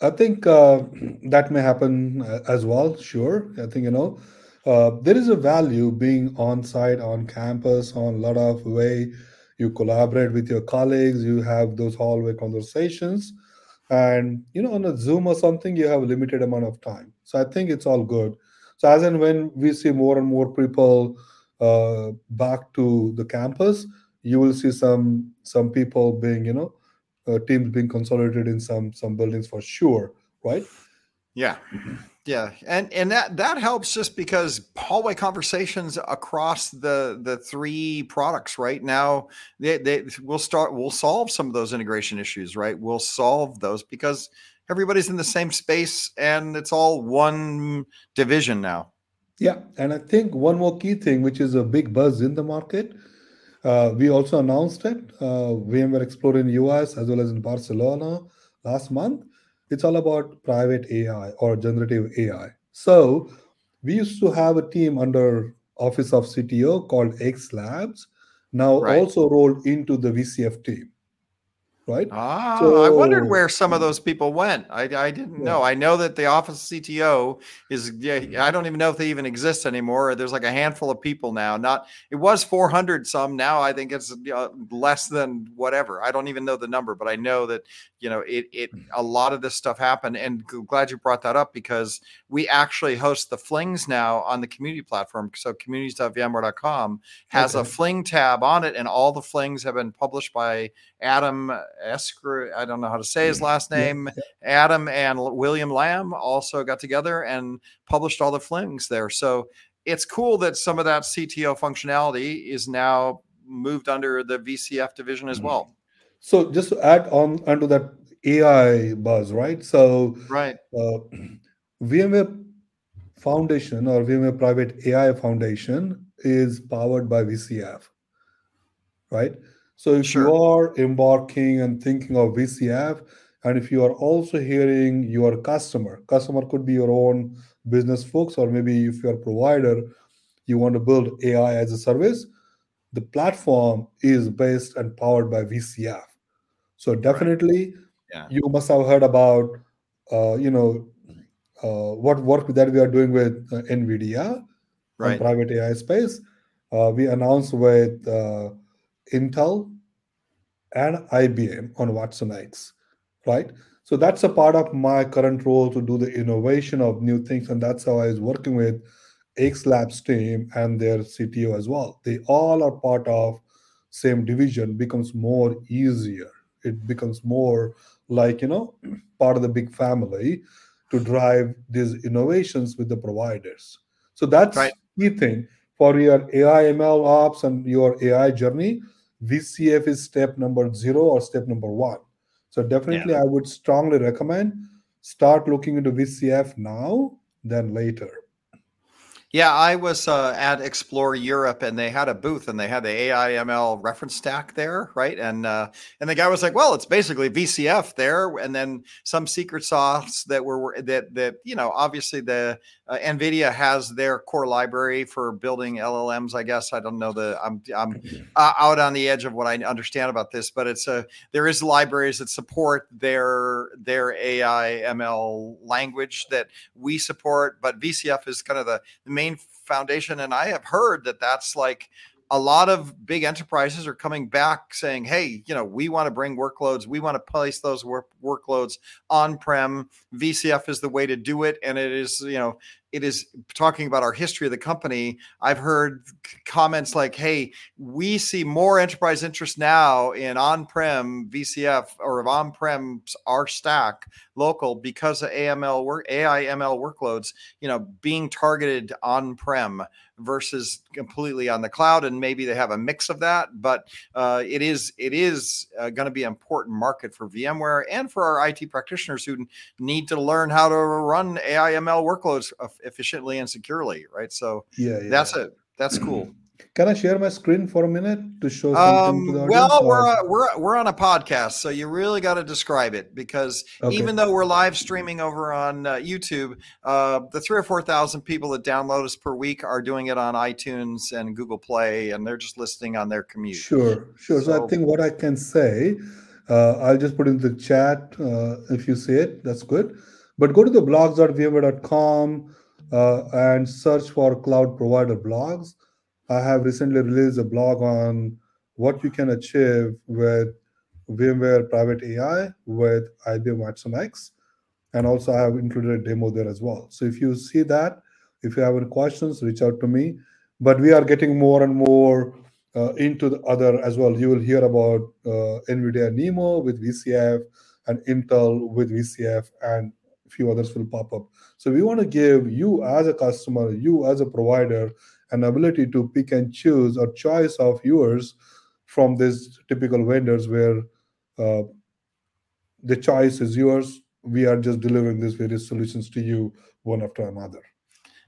I think uh, that may happen uh, as well. Sure, I think you know uh, there is a value being on site, on campus, on a lot of way you collaborate with your colleagues. You have those hallway conversations, and you know on a Zoom or something, you have a limited amount of time. So I think it's all good. So as and when we see more and more people uh, back to the campus, you will see some some people being you know uh, teams being consolidated in some some buildings for sure right Yeah. Yeah. And and that that helps just because hallway conversations across the the three products right now they, they will start we'll solve some of those integration issues, right? We'll solve those because everybody's in the same space and it's all one division now. yeah and i think one more key thing which is a big buzz in the market uh, we also announced it uh, vmware explore in us as well as in barcelona last month it's all about private ai or generative ai so we used to have a team under office of cto called x labs. Now Right. also rolled into the vcf team right Ah, I wondered where some of those people went. I, I didn't Yeah. know. I know that the office CTO is. Yeah, I don't even know if they even exist anymore. There's like a handful of people now. Not. It was 400 some. Now I think it's uh, less than whatever. I don't even know the number, but I know that you know it. It a lot of this stuff happened, and glad you brought that up because we actually host the flings now on the community platform. So communities.vmware.com has a fling tab on it, and all the flings have been published by Adam Esker. I don't know how to say his last name. Adam and William Lam also got together and published all the flings there. So it's cool that some of that CTO functionality is now moved under the VCF division as well. So just to add on onto that AI buzz, right? So Right. uh, VMware Foundation or VMware Private AI Foundation is powered by VCF, right? So if Sure. you are embarking and thinking of VCF, and if you are also hearing your customer, customer could be your own business folks, or maybe if you're a provider, you want to build AI as a service, the platform is based and powered by VCF. So definitely, Yeah. you must have heard about, uh, you know, uh, what work that we are doing with uh, NVIDIA Right. private AI space. Uh, we announced with uh, Intel and IBM on watsonx, right? So that's a part of my current role to do the innovation of new things, and that's how I was working with X Labs team and their CTO as well. They all are part of same division. Becomes more easier. It becomes more like you know part of the big family to drive these innovations with the providers. So that's Right. key thing for your AI ML ops and your AI journey. VCF is step number zero or step number one. So definitely, I would strongly recommend start looking into VCF now than later. Yeah, I was uh, at Explore Europe, and they had a booth, and they had the AIML reference stack there, right? And uh, and the guy was like, "Well, it's basically VCF there," and then some secret sauce that were that that you know, obviously the uh, NVIDIA has their core library for building LLMs. I guess I don't know the I'm I'm uh, out on the edge of what I understand about this, but it's a there is libraries that support their their AI ML language that we support, but VCF is kind of the, the main foundation. And I have heard that that's like a lot of big enterprises are coming back saying, hey, you know, we want to bring workloads, we want to place those work- workloads on prem. VCF is the way to do it. And it is, you know, it is talking about our history of the company. I've heard comments like, hey, we see more enterprise interest now in on prem VCF or on prem our stack local because of AML work, AI ML workloads, you know, being targeted on prem versus completely on the cloud and maybe they have a mix of that but uh, it is it is uh, going to be an important market for vmware and for our it practitioners who need to learn how to run aiml workloads efficiently and securely right so Yeah, yeah. that's a that's cool Can I share my screen for a minute to show something to the um, audience? well, or- we're uh, we're we're on a podcast, so you really got to describe it because Okay. even though we're live streaming over on uh, YouTube, uh, the three or four thousand people that download us per week are doing it on iTunes and Google Play, and they're just listening on their commute. Sure, sure. So, So- I think what I can say, uh, I'll just put in the chat uh, if you see it, that's good. But go to the blogs.vmware.com and search for cloud provider blogs. I have recently released a blog on what you can achieve with VMware Private AI with IBM watsonx. And also, I have included a demo there as well. So, if you see that, if you have any questions, reach out to me. But we are getting more and more uh, into the other as well. You will hear about uh, NVIDIA NeMo with VCF and Intel with VCF, and a few others will pop up. So we want to give you as a customer, you as a provider, an ability to pick and choose or choice of yours from these typical vendors where uh, the choice is yours. We are just delivering these various solutions to you one after another.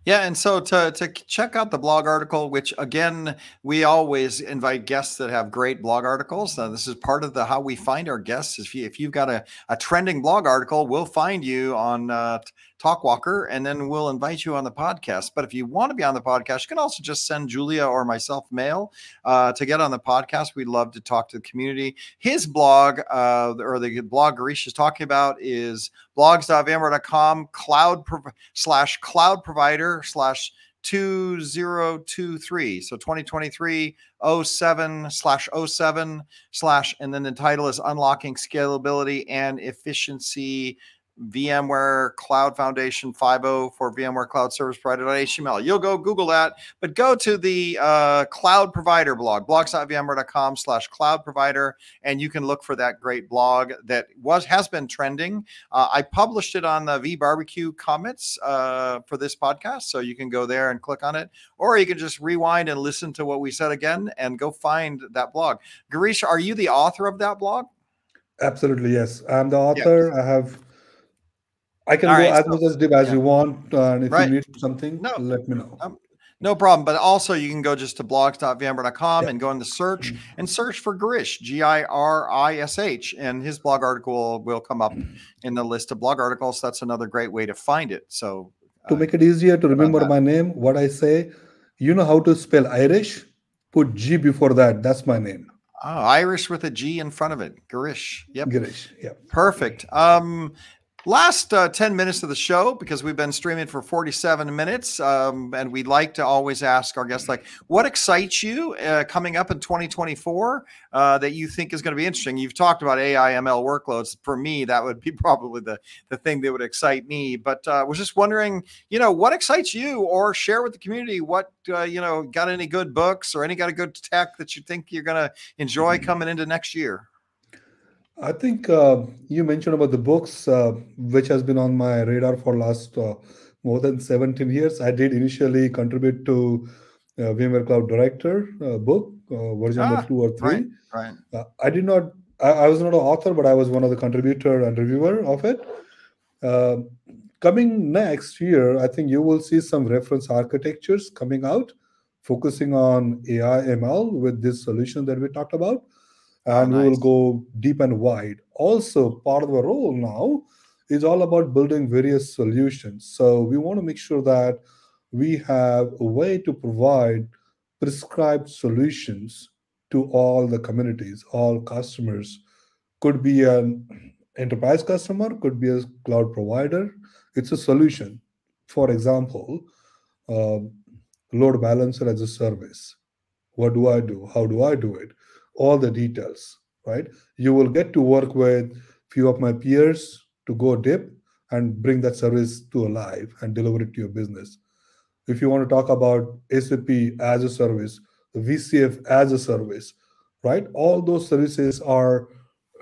Yeah, and so to to check out the blog article, which again we always invite guests that have great blog articles. Uh, this is part of the how we find our guests. If you if you've got a, a trending blog article, we'll find you on uh, Talkwalker, and then we'll invite you on the podcast. But if you want to be on the podcast, you can also just send Julia or myself mail uh, to get on the podcast. We'd love to talk to the community. His blog, uh, or the blog Girish is talking about, is blogs.vmware.com cloud prov- slash cloud provider slash 2023 so 2023 07 slash 07 slash and then the title is unlocking scalability and efficiency VMware Cloud Foundation 5.0 for VMware Cloud Service Provider.html. You'll go Google that, but go to the uh, cloud provider blog, blogs.vmware.com slash cloud provider, and you can look for that great blog that was has been trending. Uh, I published it on the V Barbecue comments uh, for this podcast, so you can go there and click on it, or you can just rewind and listen to what we said again and go find that blog. Girish, are you the author of that blog? Absolutely, yes. I'm the author. I have. I can All go right, as so- much as deep as yeah. you want, uh, and if Right. you need something, No. let me know. Um, No problem. But also, you can go just to blogs.vmware.com Yeah. and go in the search and search for Girish, G I R I S H, and his blog article will come up in the list of blog articles. That's another great way to find it. So, to uh, make it easier to remember my name, what I say, you know how to spell Irish? Put G before that. That's my name, oh, Irish with a G in front of it, Girish. Yep. Girish. Yep. Perfect. Um, last uh, 10 minutes of the show, because we've been streaming for 47 minutes, um, and we'd like to always ask our guests, like, what excites you uh, coming up in 2024 uh, that you think is going to be interesting? You've talked about AI ML workloads. For me, that would be probably the, the thing that would excite me. But I uh, was just wondering, you know, what excites you or share with the community what, uh, you know, got any good books or any got a good tech that you think you're going to enjoy coming into next year? I think uh, you mentioned about the books, uh, which has been on my radar for last uh, more than 17 years. I did initially contribute to uh, VMware Cloud Director uh, book, uh, version Ah, number two or three. right. Right. Uh, I did not. I, I was not an author, but I was one of the contributor and reviewer of it. Coming next year, I think you will see some reference architectures coming out, focusing on AI ML with this solution that we talked about. And we will go deep and wide. Also, part of our role now is all about building various solutions. So we want to make sure that we have a way to provide prescribed solutions to all the communities, all customers. Could be an enterprise customer, could be a cloud provider. It's a solution. For example, um, load balancer as a service. What do I do? How do I do it? All the details, right? You will get to work with few of my peers to go deep and bring that service to alive and deliver it to your business. If you want to talk about SAP as a service, VCF as a service, right? All those services are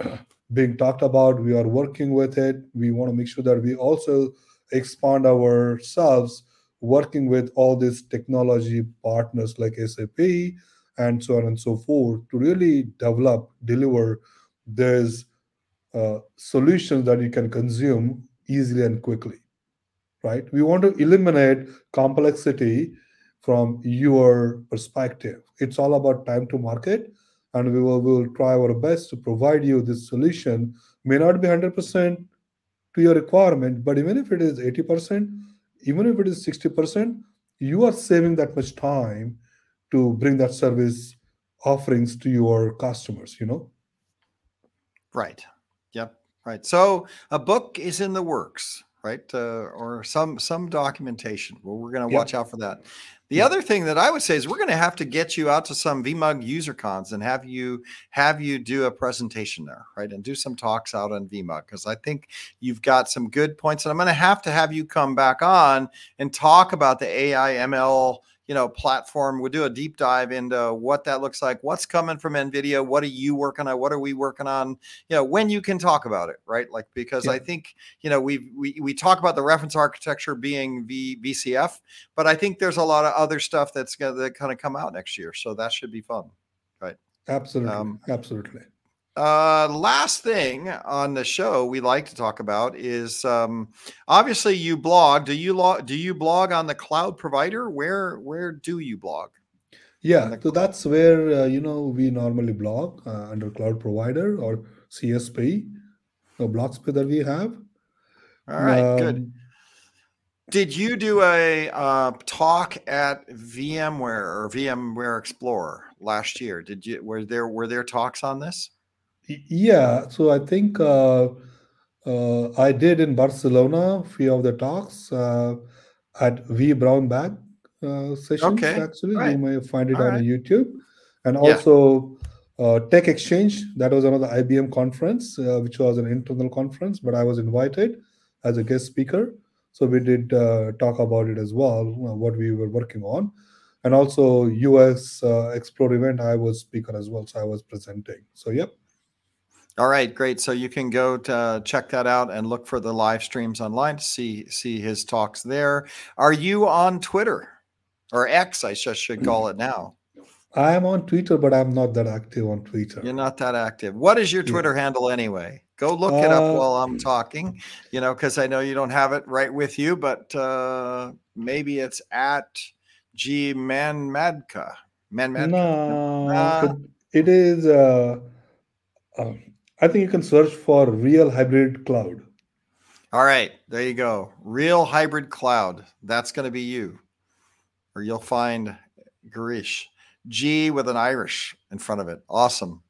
being talked about. We are working with it. We want to make sure that we also expand ourselves working with all these technology partners like SAP and so on and so forth to really develop, deliver these uh, solutions that you can consume easily and quickly, right? We want to eliminate complexity from your perspective. It's all about time to market, and we will, we will try our best to provide you this solution. May not be 100% to your requirement, but even if it is 80%, even if it is 60%, you are saving that much time to bring that service offerings to your customers, you know? Right. Yep. Right. So a book is in the works, right? Uh, or some some documentation. Well, we're going to Yep. watch out for that. The Yep. other thing that I would say is we're going to have to get you out to some VMUG user cons and have you have you do a presentation there, right? And do some talks out on VMUG because I think you've got some good points. And I'm going to have to have you come back on and talk about the AI ML you know platform we'll do a deep dive into what that looks like what's coming from nvidia what are you working on what are we working on you know when you can talk about it right like because i think you know we we we talk about the reference architecture being v, vcf but i think there's a lot of other stuff that's going to kind of come out next year so that should be fun Right. Absolutely. Um, Absolutely. Uh last thing on the show we like to talk about is um obviously you blog do you log do you blog on the cloud provider where where do you blog Yeah, so that's where uh, you know we normally blog uh, under cloud provider or CSP, the blog space that we have. all right good Um, Did you do a uh, talk at VMware or VMware Explorer last year? Did you were there were there talks on this? Yeah, so I think uh, uh, I did in Barcelona a few of the talks uh, at V Brown Bag uh, sessions. Okay, Actually, right. you may find it All on right. YouTube, and Yeah. also uh, Tech Exchange. That was another IBM conference, uh, which was an internal conference, but I was invited as a guest speaker. So we did uh, talk about it as well, uh, what we were working on, and also US uh, Explore event. I was speaker as well, so I was presenting. So yep. All right, great. So you can go to uh, check that out and look for the live streams online to see see his talks there. Are you on Twitter or X? I just should call it now. I am on Twitter, but I'm not that active on Twitter. You're not that active. What is your Yeah. Twitter handle anyway? Go look it up Uh, while I'm talking. You know, because I know you don't have it right with you, but uh, maybe it's at G Manmadkar. Manmadkar. No, Uh, it, it is. Uh, um, I think you can search for real hybrid cloud. All right, there you go. Real hybrid cloud. That's going to be you, or you'll find Girish G with an Irish in front of it. Awesome.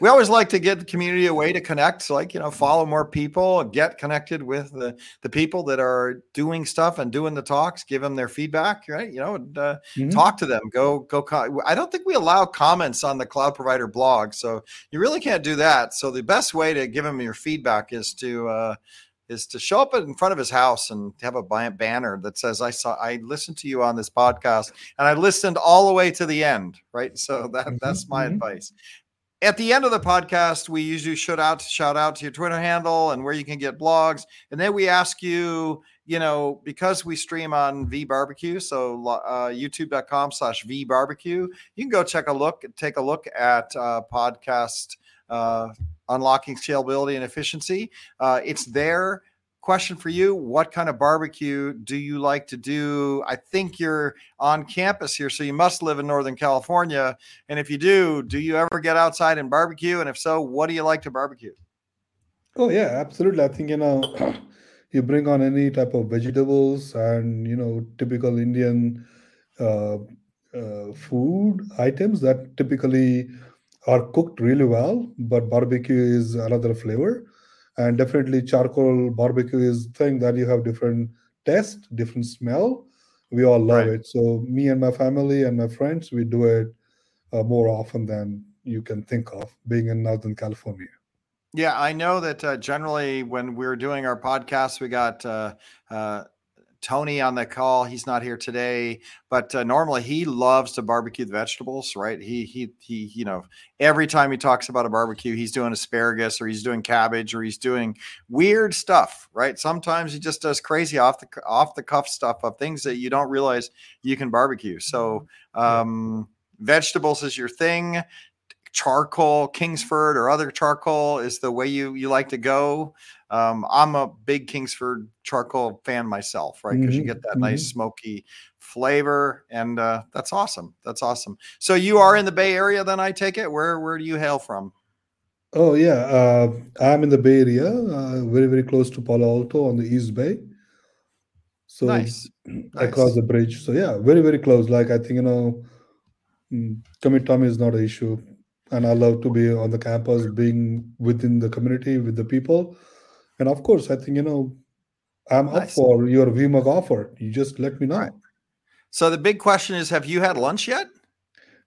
We always like to get the community a way to connect, so like you know, follow more people, get connected with the the people that are doing stuff and doing the talks. Give them their feedback, right? You know, and, uh, Mhm. talk to them. Go go. I don't think we allow comments on the cloud provider blog, so you really can't do that. So the best way to give him your feedback is to uh, is to show up in front of his house and have a banner that says i saw i listened to you on this podcast and i listened all the way to the end right so that Mhm, that's my mhm. advice at the end of the podcast we usually shout out shout out to your twitter handle and where you can get blogs. And then we ask you you know because we stream on v barbecue so uh, youtube.com slash v barbecue you can go check a look take a look at uh, podcast uh, unlocking scalability and efficiency. Uh, it's there question for you: What kind of barbecue do you like to do? I think you're on campus here, so you must live in Northern California. And if you do, do you ever get outside and barbecue? And if so, what do you like to barbecue? Oh yeah, absolutely. I think you know, you bring on any type of vegetables and you know typical Indian uh, uh, food items that typically are cooked really well, but barbecue is another flavor. And definitely charcoal barbecue is thing that you have different taste, different smell. We all love Right. it. So me and my family and my friends, we do it uh, more often than you can think of being in Northern California. Yeah, I know that uh, generally when we're doing our podcast, we got uh, uh, Tony on the call. He's not here today, but uh, normally he loves to barbecue the vegetables, right? He he he. You know, every time he talks about a barbecue, he's doing asparagus or he's doing cabbage or he's doing weird stuff, right? Sometimes he just does crazy off the off the cuff stuff of things that you don't realize you can barbecue. So, um, vegetables is your thing charcoal kingsford or other charcoal is the way you you like to go um, i'm a big kingsford charcoal fan myself right because you Mhm, get that nice smoky flavor and uh, that's awesome that's awesome so you are in the bay area then i take it where where do you hail from Oh yeah, uh, I'm in the Bay Area, uh, very very close to Palo Alto on the East Bay. So nice across nice. the bridge. So yeah, very very close. Like I think you know, mm, commute time is not an issue, and I love to be on the campus, being within the community with the people, and of course I think you know, I'm up for your VMUG offer. You just let me know. Right. so the big question is have you had lunch yet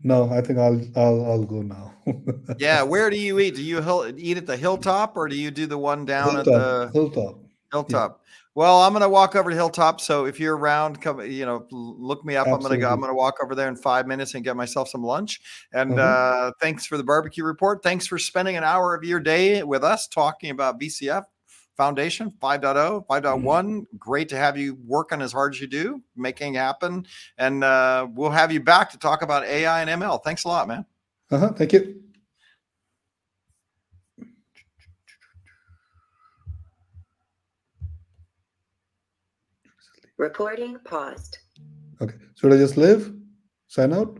No, I think I'll I'll I'll go now. yeah where do you eat do you hill, eat at the hilltop or do you do the one down at the Hilltop. Hilltop. Well, I'm going to walk over to Hilltop. So if you're around, come, you know, look me up. I'm going to go. I'm to walk over there in five minutes and get myself some lunch. And Uh-huh. uh, thanks for the barbecue report. Thanks for spending an hour of your day with us talking about VCF Foundation 5.0, 5.1. Great to have you working as hard as you do, making happen. And uh, we'll have you back to talk about AI and ML. Thanks a lot, man. Uh-huh, thank you. Recording paused. Okay. Should I just leave? Sign out?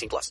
18 plus.